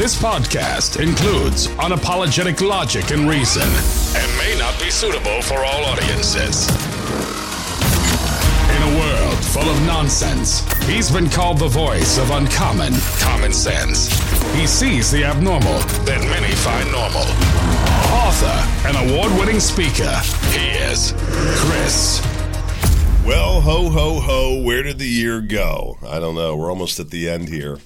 This podcast includes unapologetic logic and reason and may not be suitable for all audiences. In a world full of nonsense, he's been called the voice of uncommon common sense. He sees the abnormal that many find normal. Author and award winning speaker, he is Chris. Well, ho, ho, ho, where did the year go? I don't know. We're almost at the end here.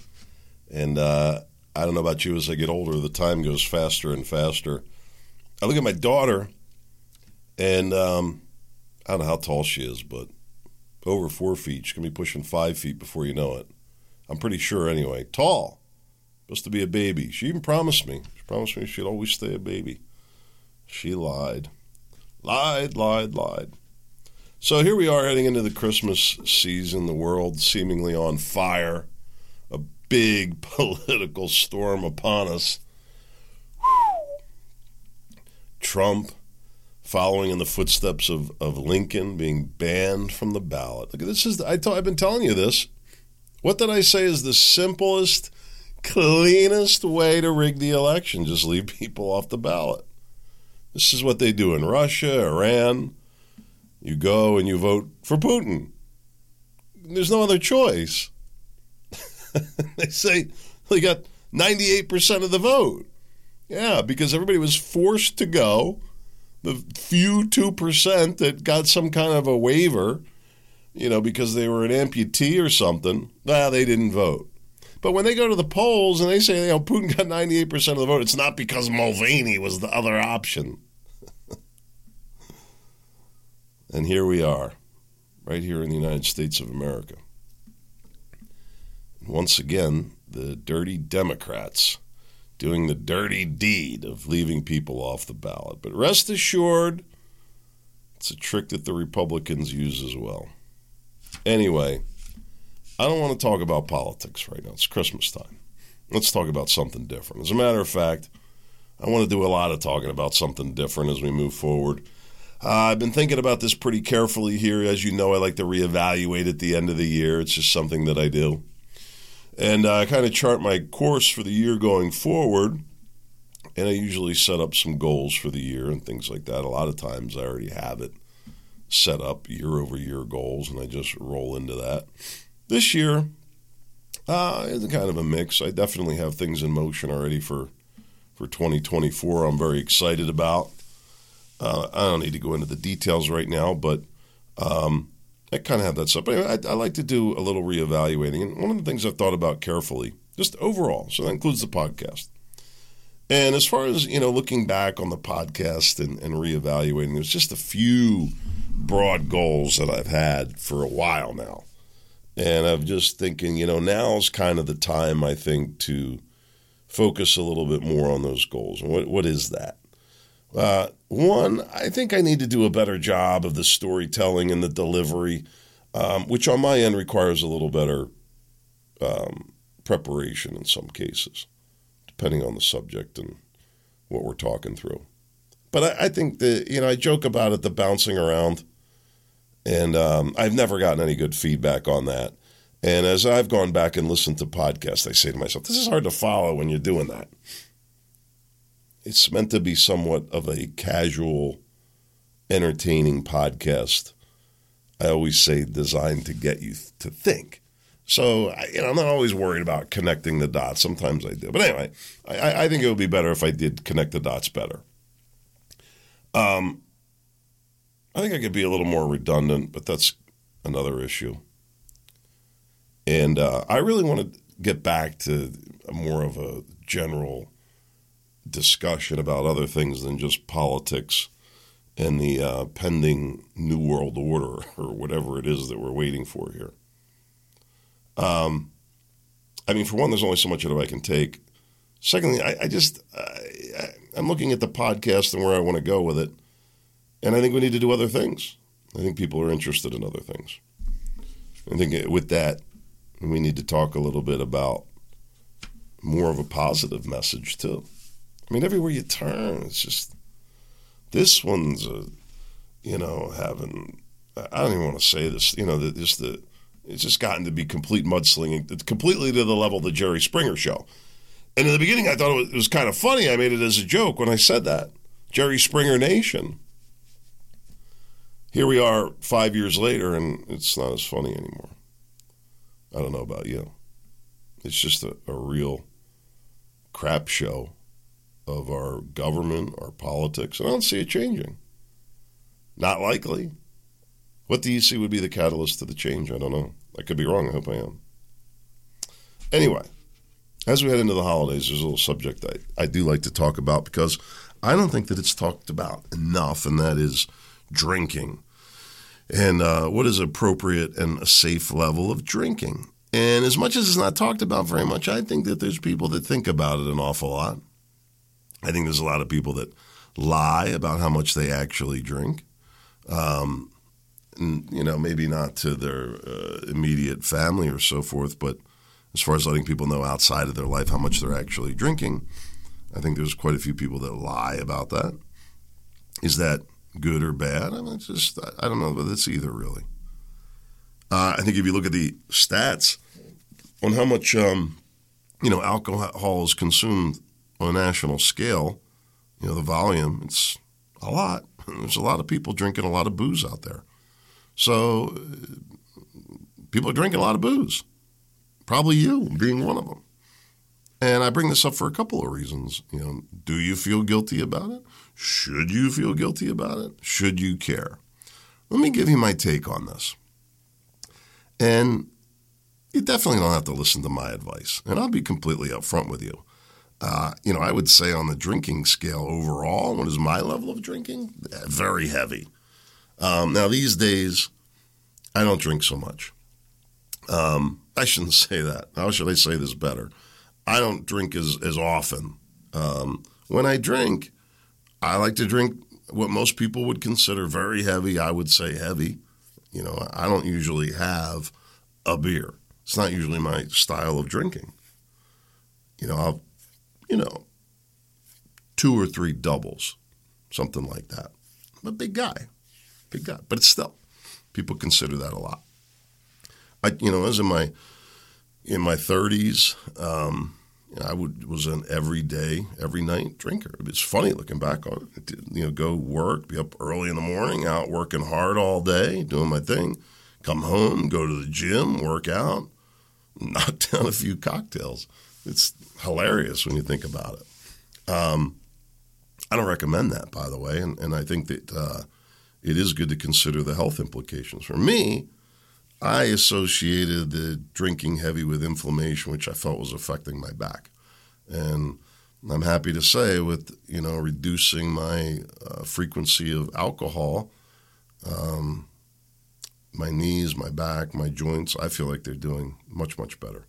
And uh, I don't know about you as I get older, the time goes faster and faster. I look at my daughter, and um, I don't know how tall she is, but over four feet. She's going to be pushing five feet before you know it. I'm pretty sure, anyway. Tall. Supposed to be a baby. She even promised me. She promised me she'd always stay a baby. She lied. Lied, lied, lied. So here we are heading into the Christmas season, the world seemingly on fire, big political storm upon us. Trump following in the footsteps of, of Lincoln being banned from the ballot. Look, this is I t- I've been telling you this. What did I say is the simplest, cleanest way to rig the election? Just leave people off the ballot. This is what they do in Russia, Iran. You go and you vote for Putin. There's no other choice. they say they got 98% of the vote. Yeah, because everybody was forced to go. The few 2% that got some kind of a waiver, you know, because they were an amputee or something, nah, they didn't vote. But when they go to the polls and they say, you know, Putin got 98% of the vote, it's not because Mulvaney was the other option. And here we are, right here in the United States of America. Once again, the dirty Democrats doing the dirty deed of leaving people off the ballot. But rest assured, it's a trick that the Republicans use as well. Anyway, I don't want to talk about politics right now. It's Christmas time. Let's talk about something different. As a matter of fact, I want to do a lot of talking about something different as we move forward. Uh, I've been thinking about this pretty carefully here. As you know, I like to reevaluate at the end of the year. It's just something that I do. And I kind of chart my course for the year going forward. And I usually set up some goals for the year and things like that. A lot of times I already have it set up year over year goals, and I just roll into that. This year, uh, it's kind of a mix. I definitely have things in motion already for, for 2024 I'm very excited about. Uh, I don't need to go into the details right now, but um, I kind of have that stuff. But anyway, I, I, like to do a little reevaluating. And one of the things I've thought about carefully, just overall, so that includes the podcast. And as far as, you know, looking back on the podcast and, and reevaluating, there's just a few broad goals that I've had for a while now. And I'm just thinking, you know, now's kind of the time, I think, to focus a little bit more on those goals. And what, what is that? Uh, one, I think I need to do a better job of the storytelling and the delivery, um, which on my end requires a little better um, preparation in some cases, depending on the subject and what we're talking through. But I, I think that, you know, I joke about it, the bouncing around, and um, I've never gotten any good feedback on that. And as I've gone back and listened to podcasts, I say to myself, this is hard to follow when you're doing that it's meant to be somewhat of a casual, entertaining podcast. I always say designed to get you to think. So you know, I'm not always worried about connecting the dots. Sometimes I do, but anyway, I, I think it would be better if I did connect the dots better. Um, I think I could be a little more redundant, but that's another issue. And uh, I really want to get back to more of a general discussion about other things than just politics and the uh, pending New World Order or whatever it is that we're waiting for here. Um, I mean, for one, there's only so much of it I can take. Secondly, I, I just I, I'm looking at the podcast and where I want to go with it, and I think we need to do other things. I think people are interested in other things. I think with that, we need to talk a little bit about more of a positive message too. I mean, everywhere you turn, it's just this one's, a, you know, having. I don't even want to say this. You know, the, just the it's just gotten to be complete mudslinging, completely to the level of the Jerry Springer show. And in the beginning, I thought it was, it was kind of funny. I made it as a joke when I said that. Jerry Springer Nation. Here we are five years later, and it's not as funny anymore. I don't know about you. It's just a, a real crap show of our government, our politics, and I don't see it changing. Not likely. What do you see would be the catalyst to the change? I don't know. I could be wrong. I hope I am. Anyway, as we head into the holidays, there's a little subject I, I do like to talk about because I don't think that it's talked about enough, and that is drinking and uh, what is appropriate and a safe level of drinking. And as much as it's not talked about very much, I think that there's people that think about it an awful lot. I think there's a lot of people that lie about how much they actually drink. Um, and, you know, maybe not to their uh, immediate family or so forth, but as far as letting people know outside of their life how much they're actually drinking, I think there's quite a few people that lie about that. Is that good or bad? I mean, it's just, I don't know, but it's either really. Uh, I think if you look at the stats on how much, um, you know, alcohol is consumed on a national scale, you know, the volume, it's a lot. There's a lot of people drinking a lot of booze out there. So uh, people are drinking a lot of booze. Probably you being one of them. And I bring this up for a couple of reasons. You know, do you feel guilty about it? Should you feel guilty about it? Should you care? Let me give you my take on this. And you definitely don't have to listen to my advice. And I'll be completely upfront with you. Uh, you know, I would say on the drinking scale overall, what is my level of drinking? Very heavy. Um, now, these days, I don't drink so much. Um, I shouldn't say that. How should I say this better? I don't drink as, as often. Um, when I drink, I like to drink what most people would consider very heavy. I would say heavy. You know, I don't usually have a beer. It's not usually my style of drinking. You know, I'll, you know, two or three doubles, something like that. I'm a big guy big guy, but it's still people consider that a lot. I, you know, as in my in my 30s, um, I would was an everyday, every night drinker. It's funny looking back on it. You know, go work, be up early in the morning, out working hard all day, doing my thing. Come home, go to the gym, work out, knock down a few cocktails. It's hilarious when you think about it. Um, I don't recommend that, by the way, and, and I think that uh, it is good to consider the health implications. For me, I associated the drinking heavy with inflammation, which I felt was affecting my back. And I'm happy to say, with you know reducing my uh, frequency of alcohol, um, my knees, my back, my joints, I feel like they're doing much much better.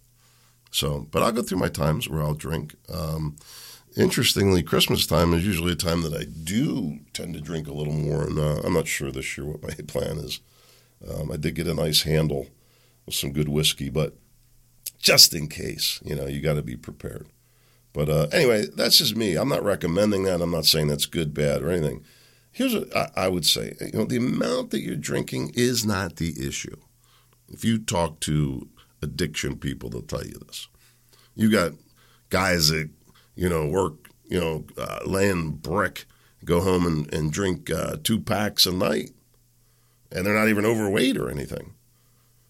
So, but I'll go through my times where I'll drink. Um, interestingly, Christmas time is usually a time that I do tend to drink a little more, and uh, I'm not sure this year what my plan is. Um, I did get a nice handle with some good whiskey, but just in case, you know, you got to be prepared. But uh, anyway, that's just me. I'm not recommending that. I'm not saying that's good, bad, or anything. Here's what I, I would say: you know, the amount that you're drinking is not the issue. If you talk to addiction people, they'll tell you this. You got guys that you know, work, you know, uh, laying brick, go home and, and drink uh, two packs a night. And they're not even overweight or anything.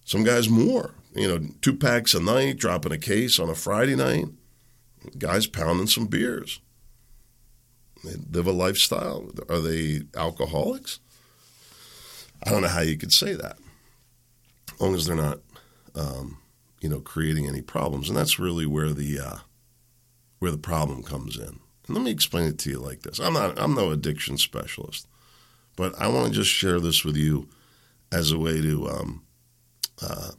Some guys more, you know, two packs a night, dropping a case on a Friday night. Guys pounding some beers. They live a lifestyle. Are they alcoholics? I don't know how you could say that. As long as they're not, um, you know, creating any problems. And that's really where the uh, where the problem comes in. And let me explain it to you like this. I'm not I'm no addiction specialist, but I want to just share this with you as a way to um, uh,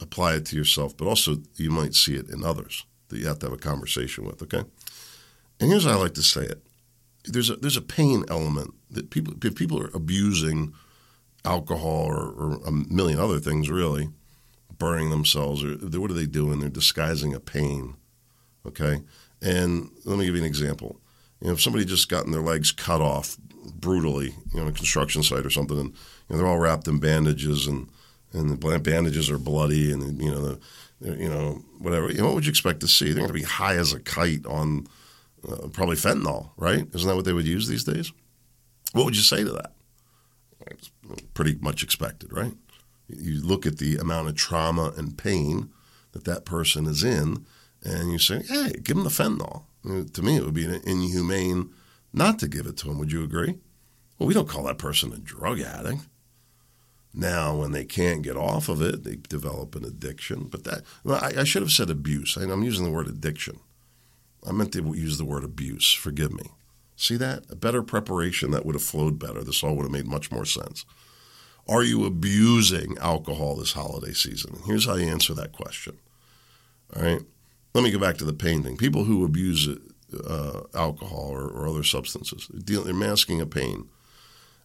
apply it to yourself, but also you might see it in others that you have to have a conversation with. Okay, and here's how I like to say it: there's a there's a pain element that people if people are abusing alcohol or, or a million other things, really burning themselves, or what are they doing? They're disguising a pain Okay, and let me give you an example. You know, if somebody just gotten their legs cut off brutally, you know, on a construction site or something, and you know, they're all wrapped in bandages, and and the bandages are bloody, and you know, the, you know, whatever. You know, what would you expect to see? They're going to be high as a kite on uh, probably fentanyl, right? Isn't that what they would use these days? What would you say to that? It's pretty much expected, right? You look at the amount of trauma and pain that that person is in, and you say, hey, give them the fentanyl. To me, it would be inhumane not to give it to them. Would you agree? Well, we don't call that person a drug addict. Now, when they can't get off of it, they develop an addiction. But that, well, I, I should have said abuse. I, I'm using the word addiction. I meant to use the word abuse. Forgive me. See that? A better preparation that would have flowed better. This all would have made much more sense. Are you abusing alcohol this holiday season? Here's how you answer that question. All right. Let me go back to the pain thing. People who abuse uh, alcohol or, or, other substances, they're masking a pain.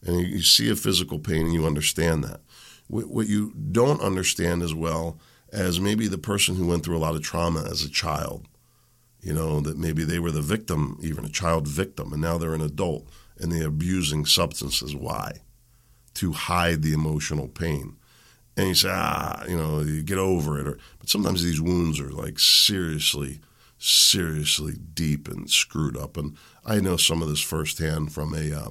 And you, you see a physical pain and you understand that. What, what you don't understand as well as maybe the person who went through a lot of trauma as a child you know, that maybe they were the victim, even a child victim, and now they're an adult and they're abusing substances. Why? To hide the emotional pain. And you say, ah, you know, you get over it. Or, but sometimes these wounds are like seriously, seriously deep and screwed up. And I know some of this firsthand from a, uh,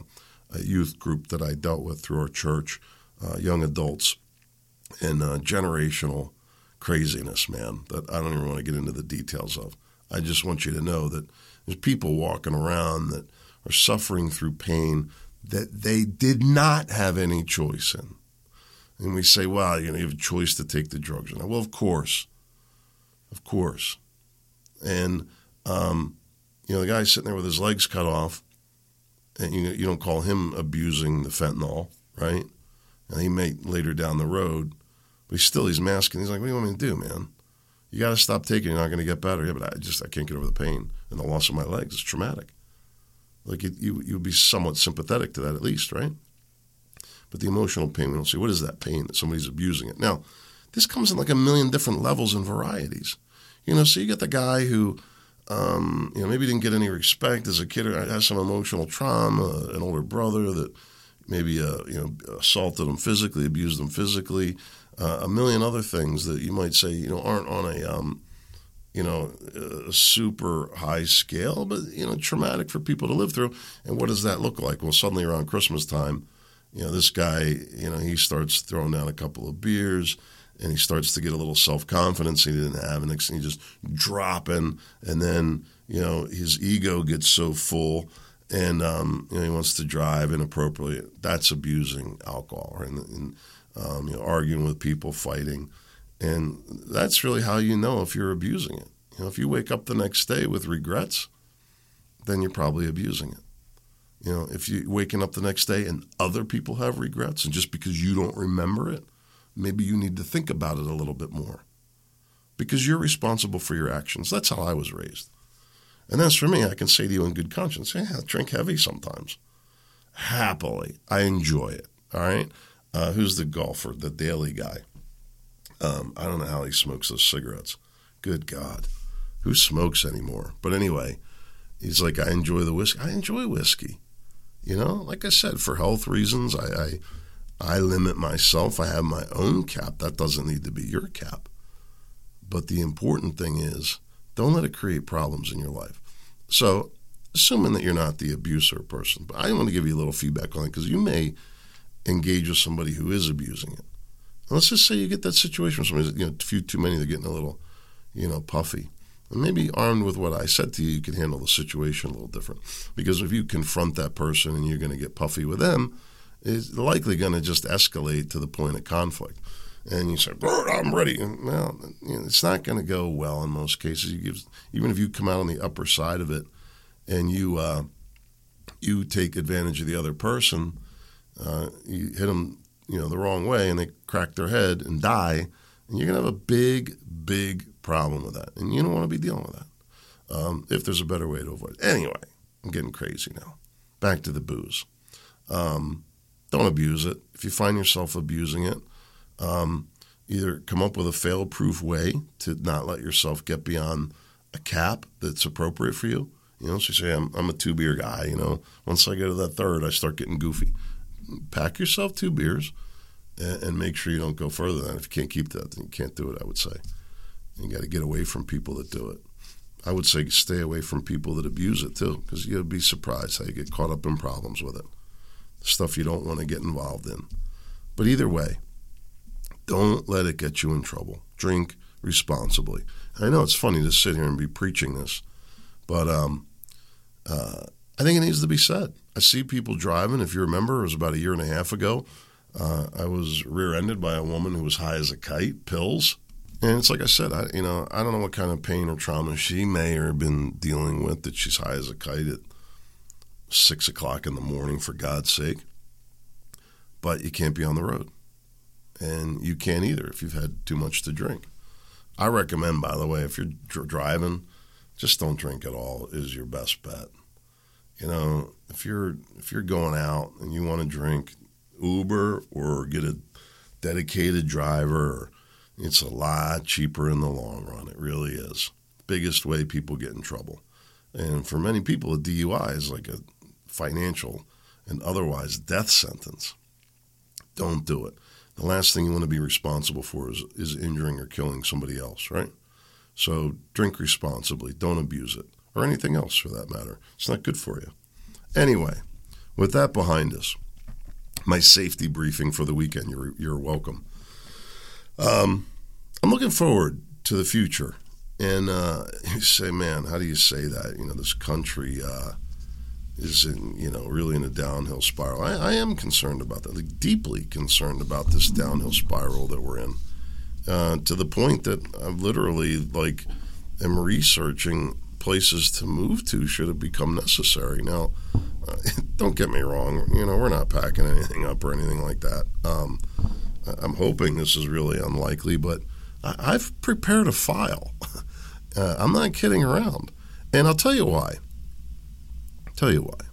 a youth group that I dealt with through our church, uh, young adults, and uh, generational craziness, man, that I don't even want to get into the details of. I just want you to know that there's people walking around that are suffering through pain that they did not have any choice in. And we say, well, you know, you have a choice to take the drugs. And well, of course, of course. And um, you know, the guy sitting there with his legs cut off, and you you don't call him abusing the fentanyl, right? And he may later down the road, but he's still he's masking. He's like, what do you want me to do, man? you got to stop taking. You're not going to get better. Yeah, but I just I can't get over the pain and the loss of my legs. It's traumatic. Like you you would be somewhat sympathetic to that at least, right? But the emotional pain, we don't see. What is that pain that somebody's abusing it? Now, this comes in like a million different levels and varieties. You know, so you get the guy who, um, you know, maybe didn't get any respect as a kid or has some emotional trauma, an older brother that maybe uh, you know assaulted him physically, abused him physically uh, a million other things that you might say you know aren't on a um, you know a super high scale, but you know traumatic for people to live through. And what does that look like? Well, suddenly around Christmas time, you know this guy you know he starts throwing down a couple of beers. And he starts to get a little self confidence he didn't have, and he's just dropping, and then you know his ego gets so full and um, you know, he wants to drive inappropriately. That's abusing alcohol, and, and um, you know, arguing with people, fighting, and that's really how you know if you're abusing it. You know, if you wake up the next day with regrets, then you're probably abusing it. You know, if you're waking up the next day and other people have regrets, and just because you don't remember it, maybe you need to think about it a little bit more, because you're responsible for your actions. That's how I was raised. And as for me, I can say to you in good conscience, yeah, I drink heavy sometimes. Happily. I enjoy it. All right. Uh, who's the golfer, the Daly guy? Um, I don't know how he smokes those cigarettes. Good God. Who smokes anymore? But anyway, he's like, I enjoy the whiskey. I enjoy whiskey. You know, like I said, for health reasons, I, I, I limit myself. I have my own cap. That doesn't need to be your cap. But the important thing is, don't let it create problems in your life. So, assuming that you're not the abuser person, but I want to give you a little feedback on it because you may engage with somebody who is abusing it. Let's just say you get that situation where somebody's, you know, a few too many, they're getting a little, you know, puffy. And maybe armed with what I said to you, you can handle the situation a little different. Because if you confront that person and you're going to get puffy with them, it's likely going to just escalate to the point of conflict. And you say, I'm ready. And, well, you know, it's not going to go well in most cases. You give, even if you come out on the upper side of it and you, uh, you take advantage of the other person, uh, you hit them, you know, the wrong way, and they crack their head and die, and you're gonna have a big, big problem with that, and you don't want to be dealing with that. Um, if there's a better way to avoid it. Anyway, I'm getting crazy now. Back to the booze. Um, don't abuse it. If you find yourself abusing it, um, either come up with a fail-proof way to not let yourself get beyond a cap that's appropriate for you. You know, so you say, I'm, I'm a two beer guy. You know, once I get to that third, I start getting goofy pack yourself two beers and, and, make sure you don't go further than that. If you can't keep that, then you can't do it, I would say. You got to get away from people that do it. I would say stay away from people that abuse it too, because you'll be surprised how you get caught up in problems with it. Stuff you don't want to get involved in. But either way, don't let it get you in trouble. Drink responsibly. I know it's funny to sit here and be preaching this, but um, uh, I think it needs to be said. I see people driving. If you remember, it was about a year and a half ago. Uh, I was rear-ended by a woman who was high as a kite, pills, and it's like I said, I you know I don't know what kind of pain or trauma she may or have been dealing with that she's high as a kite at six o'clock in the morning. For God's sake, but you can't be on the road, and you can't either if you've had too much to drink. I recommend, by the way, if you're dr- driving, just don't drink at all. Is your best bet. You know, if you're if you're going out and you want to drink, Uber or get a dedicated driver. It's a lot cheaper in the long run. It really is. Biggest way people get in trouble. And for many people, a DUI is like a financial and otherwise death sentence. Don't do it. The last thing you want to be responsible for is, is injuring or killing somebody else, right? So drink responsibly. Don't abuse it, or anything else for that matter. It's not good for you. Anyway, with that behind us, my safety briefing for the weekend. You're, you're welcome. Um, I'm looking forward to the future. And uh, you say, man, how do you say that? You know, this country uh, is in, you know, really in a downhill spiral. I, I am concerned about that, like, deeply concerned about this downhill spiral that we're in, uh, to the point that I've literally like am researching places to move to should it become necessary. Now, don't get me wrong, you know, we're not packing anything up or anything like that. Um, I'm hoping this is really unlikely, but I, have prepared a file. Uh, I'm not kidding around. And I'll tell you why. I'll tell you why.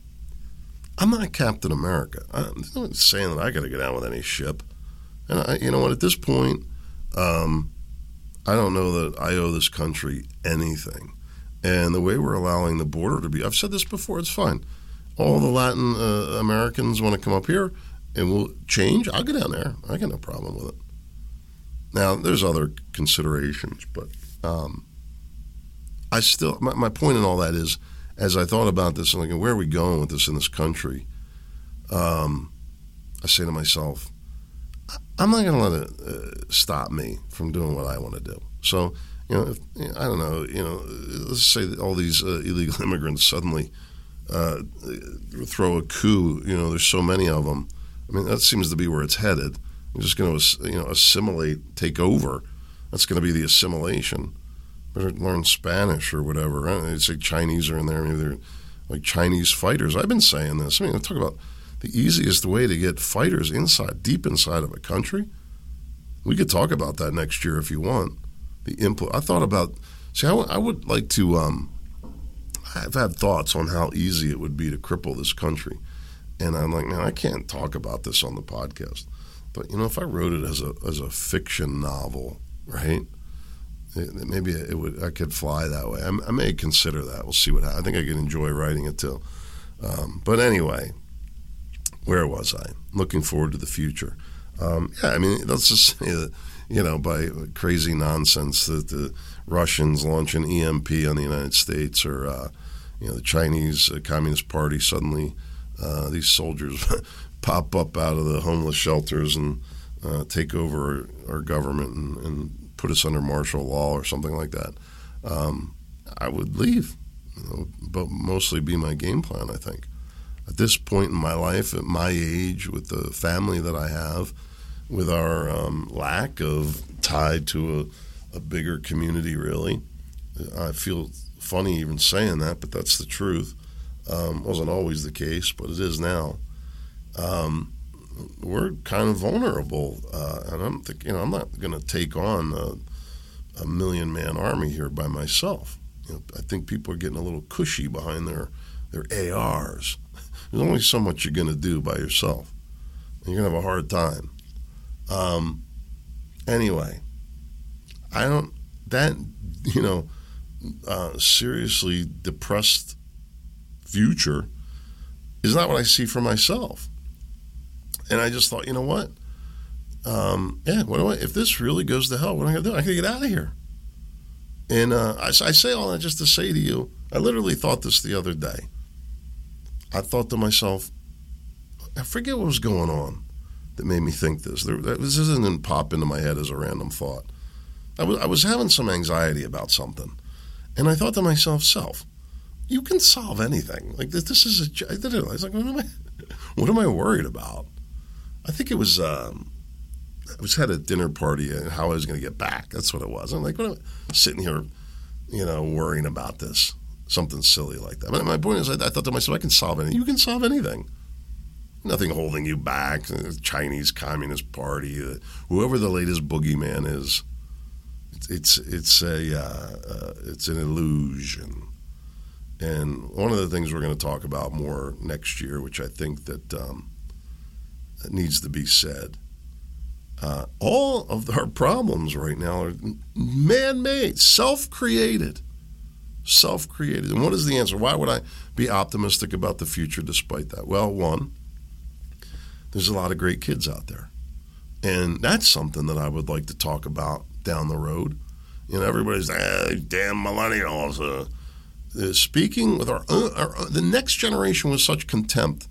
I'm not Captain America. I'm not saying that I got to get out with any ship. And I, you know what? At this point, um, I don't know that I owe this country anything. And the way we're allowing the border to be, I've said this before, it's fine. All the Latin uh, Americans want to come up here and we'll change. I'll go down there. I got no problem with it. Now, there's other considerations, but um, I still, my, my, point in all that is, as I thought about this and like, where are we going with this in this country? Um, I say to myself, I'm not going to let it uh, stop me from doing what I want to do. So you know, if, I don't know, you know, let's say all these uh, illegal immigrants suddenly uh, throw a coup. You know, there's so many of them. I mean, that seems to be where it's headed. You're just going to, you know, assimilate, take over. That's going to be the assimilation. Better learn Spanish or whatever. I'd say Chinese are in there. Maybe they're like Chinese fighters. I've been saying this. I mean, I talk about the easiest way to get fighters inside, deep inside of a country. We could talk about that next year if you want the input. I thought about. See, I, w- I would like to. Um, I've had thoughts on how easy it would be to cripple this country, and I'm like, man, I can't talk about this on the podcast. But you know, if I wrote it as a as a fiction novel, right? Maybe it would. I could fly that way. I, I, may consider that. We'll see what. happens. I think I could enjoy writing it too. Um, but anyway, where was I? Looking forward to the future. Um, yeah, I mean, let's just say that you know, by crazy nonsense that the Russians launch an EMP on the United States or, uh, you know, the Chinese uh, Communist Party suddenly, uh, these soldiers pop up out of the homeless shelters and uh, take over our, government and, and, put us under martial law or something like that. Um, I would leave, you know, but mostly be my game plan, I think. At this point in my life, at my age, with the family that I have, with our um, lack of tied to a, a bigger community, really. I feel funny even saying that, but that's the truth. Um, wasn't always the case, but it is now. Um, we're kind of vulnerable, uh, and I'm thinking, you know, I'm not going to take on a, a, million man army here by myself. You know, I think people are getting a little cushy behind their their ARs. There's only so much you're going to do by yourself. You're going to have a hard time. Um, anyway, I don't, that, you know, uh, seriously depressed future is not what I see for myself. And I just thought, you know what? Um, yeah, what do I, if this really goes to hell, what am I going to do? I got to get out of here. And uh, I, I say all that just to say to you, I literally thought this the other day. I thought to myself, I forget what was going on that made me think this. There, this doesn't pop into my head as a random thought. I was, I was having some anxiety about something. And I thought to myself, self, you can solve anything. Like this, this is a. I did it. I was like, what am I? What am I worried about? I think it was. Um, I was had a dinner party and how I was going to get back. That's what it was. I'm like, what am I sitting here, you know, worrying about this? Something silly like that. But my point is, I, I thought to myself, I can solve anything. You can solve anything. Nothing holding you back. The Chinese Communist Party, whoever the latest boogeyman is, it's it's, it's a uh, uh, it's an illusion. And one of the things we're going to talk about more next year, which I think that um, needs to be said, uh, all of our problems right now are man-made, self-created, self-created. And what is the answer? Why would I be optimistic about the future despite that? Well, one, there's a lot of great kids out there, and that's something that I would like to talk about down the road. You know, everybody's ah, damn millennials. Uh, uh, speaking with our, our, uh, the next generation with such contempt.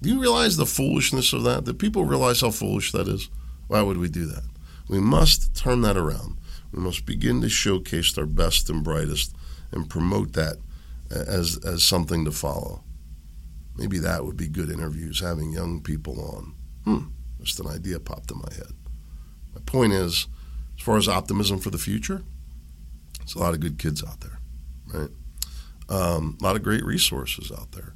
Do you realize the foolishness of that? Do people realize how foolish that is? Why would we do that? We must turn that around. We must begin to showcase our best and brightest and promote that as as something to follow. Maybe that would be good interviews, having young people on. Hmm, just an idea popped in my head. My point is, as far as optimism for the future, there's a lot of good kids out there, right? Um, a lot of great resources out there,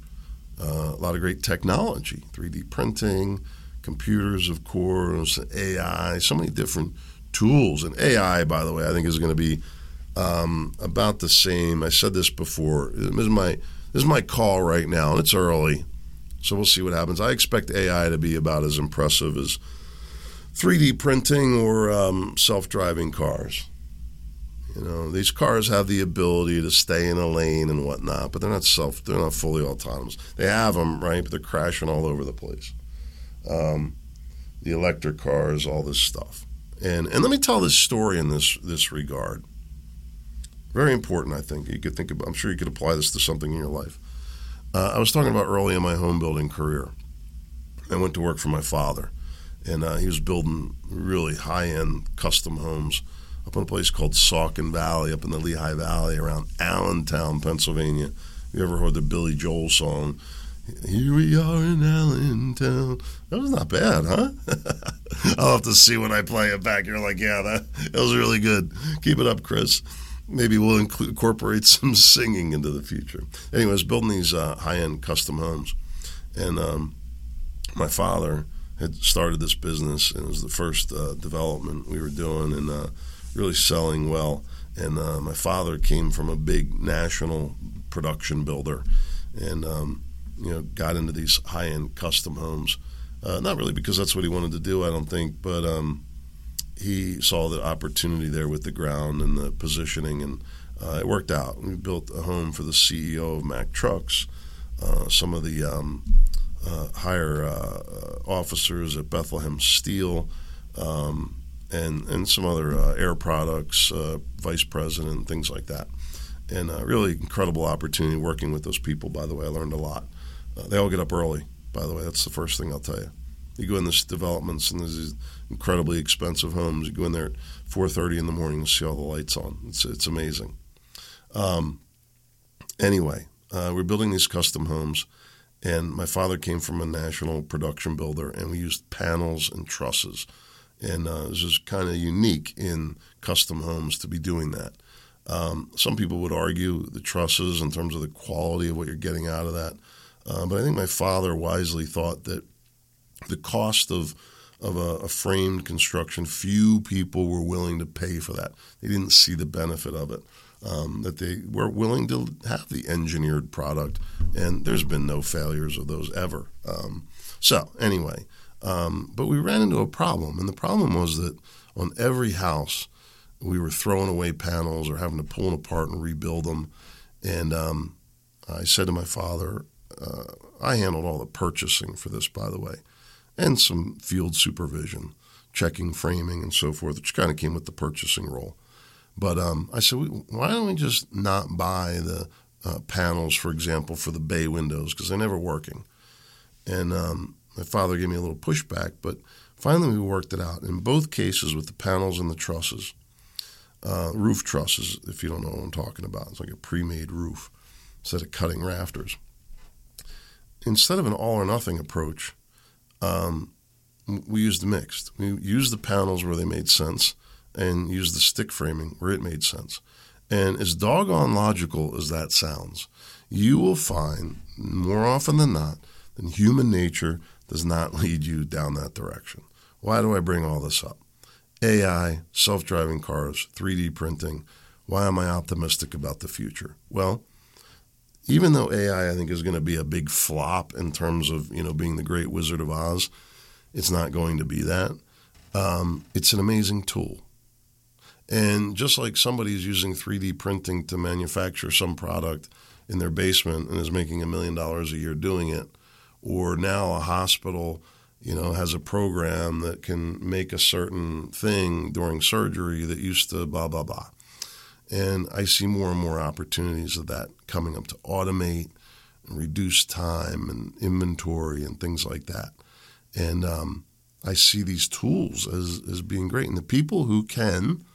uh, a lot of great technology, 3D printing, computers, of course, AI, so many different tools. And AI, by the way, I think is going to be um, about the same. I said this before. This is my this is my call right now, and it's early, so we'll see what happens. I expect AI to be about as impressive as 3D printing or um, self-driving cars. You know, these cars have the ability to stay in a lane and whatnot, but they're not self, they're not fully autonomous. They have them, right? But they're crashing all over the place. Um, the electric cars, all this stuff. And and let me tell this story in this this regard. Very important, I think. You could think about. I'm sure you could apply this to something in your life. Uh, I was talking about early in my home building career. I went to work for my father, and uh, he was building really high end custom homes up in a place called Saucon Valley, up in the Lehigh Valley, around Allentown, Pennsylvania. You ever heard the Billy Joel song? Here we are in Allentown. That was not bad, huh? I'll have to see when I play it back. You're like, yeah, that, that was really good. Keep it up, Chris. Maybe we'll include, incorporate some singing into the future. Anyways, building these uh, high end custom homes. And um, my father had started this business, and it was the first uh, development we were doing. And uh, really selling well. And uh, my father came from a big national production builder, and um, you know got into these high end custom homes. Uh, not really because that's what he wanted to do, I don't think, but um, he saw the opportunity there with the ground and the positioning, and uh, it worked out. We built a home for the CEO of Mack Trucks, uh, some of the um, uh, higher uh, officers at Bethlehem Steel. Um, and and some other uh, air products, uh, vice president, things like that. And uh, really incredible opportunity working with those people. By the way, I learned a lot. Uh, they all get up early. By the way, that's the first thing I'll tell you. You go in this developments and there's these incredibly expensive homes. You go in there at 4:30 in the morning and see all the lights on. It's it's amazing. Um, anyway, uh, we're building these custom homes, and my father came from a national production builder, and we used panels and trusses and uh, this is kind of unique in custom homes to be doing that. Um, some people would argue the trusses in terms of the quality of what you're getting out of that, uh, but I think my father wisely thought that the cost of of a, a, framed construction, few people were willing to pay for that. They didn't see the benefit of it. Um, that they were willing to have the engineered product, and there's been no failures of those ever. Um, so anyway, um, but we ran into a problem, and the problem was that on every house, we were throwing away panels or having to pull them apart and rebuild them. And um, I said to my father, uh, I handled all the purchasing for this, by the way, and some field supervision, checking framing and so forth, which kind of came with the purchasing role. But um, I said, why don't we just not buy the uh, panels, for example, for the bay windows because they're never working. And um, my father gave me a little pushback, but finally we worked it out. In both cases, with the panels and the trusses, uh, roof trusses, if you don't know what I'm talking about, it's like a pre-made roof instead of cutting rafters. Instead of an all or nothing approach, um, we used the mixed. We used the panels where they made sense and used the stick framing where it made sense. And as doggone logical as that sounds, you will find more often than not that human nature does not lead you down that direction. Why do I bring all this up? AI, self driving cars, 3D printing. Why am I optimistic about the future? Well, even though AI I think is going to be a big flop in terms of you know being the great Wizard of Oz, it's not going to be that. Um, it's an amazing tool. And just like somebody is using 3D printing to manufacture some product in their basement and is making a million dollars a year doing it, or now a hospital, you know, has a program that can make a certain thing during surgery that used to blah blah blah. And I see more and more opportunities of that coming up to automate and reduce time and inventory and things like that. And um, I see these tools as, as being great. And the people who can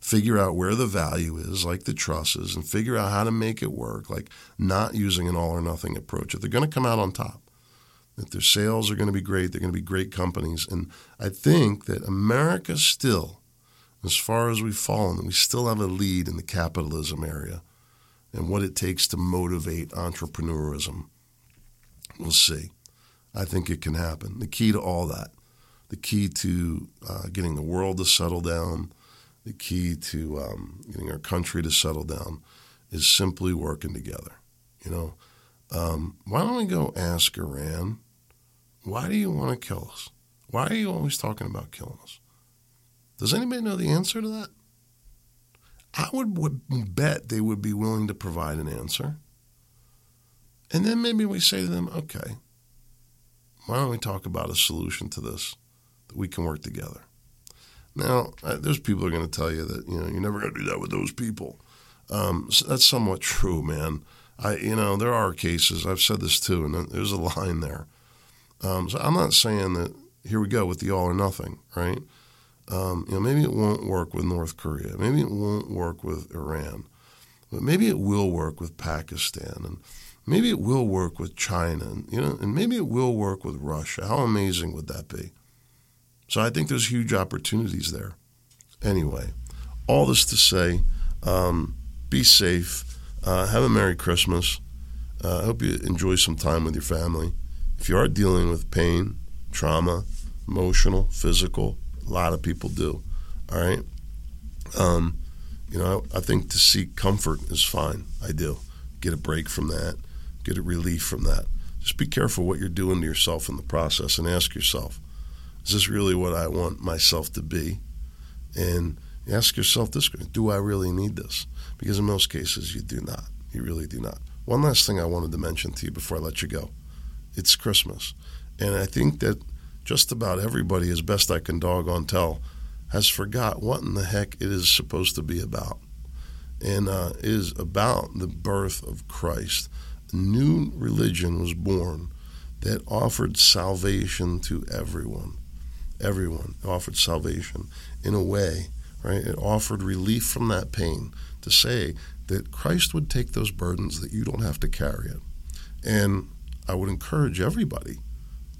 figure out where the value is, like the trusses, and figure out how to make it work, like not using an all or nothing approach. If they're going to come out on top, if their sales are going to be great, they're going to be great companies. And I think that America still, as far as we've fallen, we still have a lead in the capitalism area and what it takes to motivate entrepreneurism. We'll see. I think it can happen. The key to all that, the key to uh, getting the world to settle down, the key to um, getting our country to settle down is simply working together. You know, um, why don't we go ask Iran, why do you want to kill us? Why are you always talking about killing us? Does anybody know the answer to that? I would, would bet they would be willing to provide an answer. And then maybe we say to them, okay, why don't we talk about a solution to this that we can work together? Now, uh, there's people are going to tell you that you know you're never going to do that with those people. Um, so that's somewhat true, man. I, you know, there are cases. I've said this too, and there's a line there. Um, so I'm not saying that. Here we go with the all or nothing, right? Um, you know, maybe it won't work with North Korea. Maybe it won't work with Iran, but maybe it will work with Pakistan, and maybe it will work with China, and you know, and maybe it will work with Russia. How amazing would that be? So I think there's huge opportunities there. Anyway, all this to say, um, be safe. Uh, have a Merry Christmas. Uh, I hope you enjoy some time with your family. If you are dealing with pain, trauma, emotional, physical, a lot of people do. All right. Um, you know, I, I think to seek comfort is fine. I do. Get a break from that, get a relief from that. Just be careful what you're doing to yourself in the process and ask yourself, is this really what I want myself to be? And ask yourself this do I really need this? Because in most cases, you do not. You really do not. One last thing I wanted to mention to you before I let you go it's Christmas. And I think that just about everybody, as best I can doggone tell, has forgot what in the heck it is supposed to be about. And uh, is about the birth of Christ. A new religion was born that offered salvation to everyone everyone. Offered salvation in a way, right? It offered relief from that pain to say that Christ would take those burdens that you don't have to carry it. And I would encourage everybody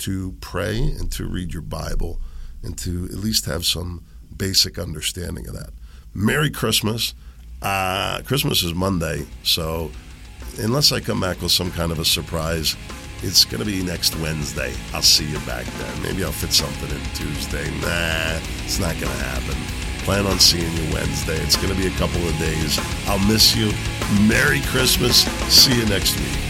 to pray and to read your Bible and to at least have some basic understanding of that. Merry Christmas. Uh, Christmas is Monday, so unless I come back with some kind of a surprise, it's going to be next Wednesday. I'll see you back then. Maybe I'll fit something in Tuesday. Nah, it's not going to happen. Plan on seeing you Wednesday. It's going to be a couple of days. I'll miss you. Merry Christmas. See you next week.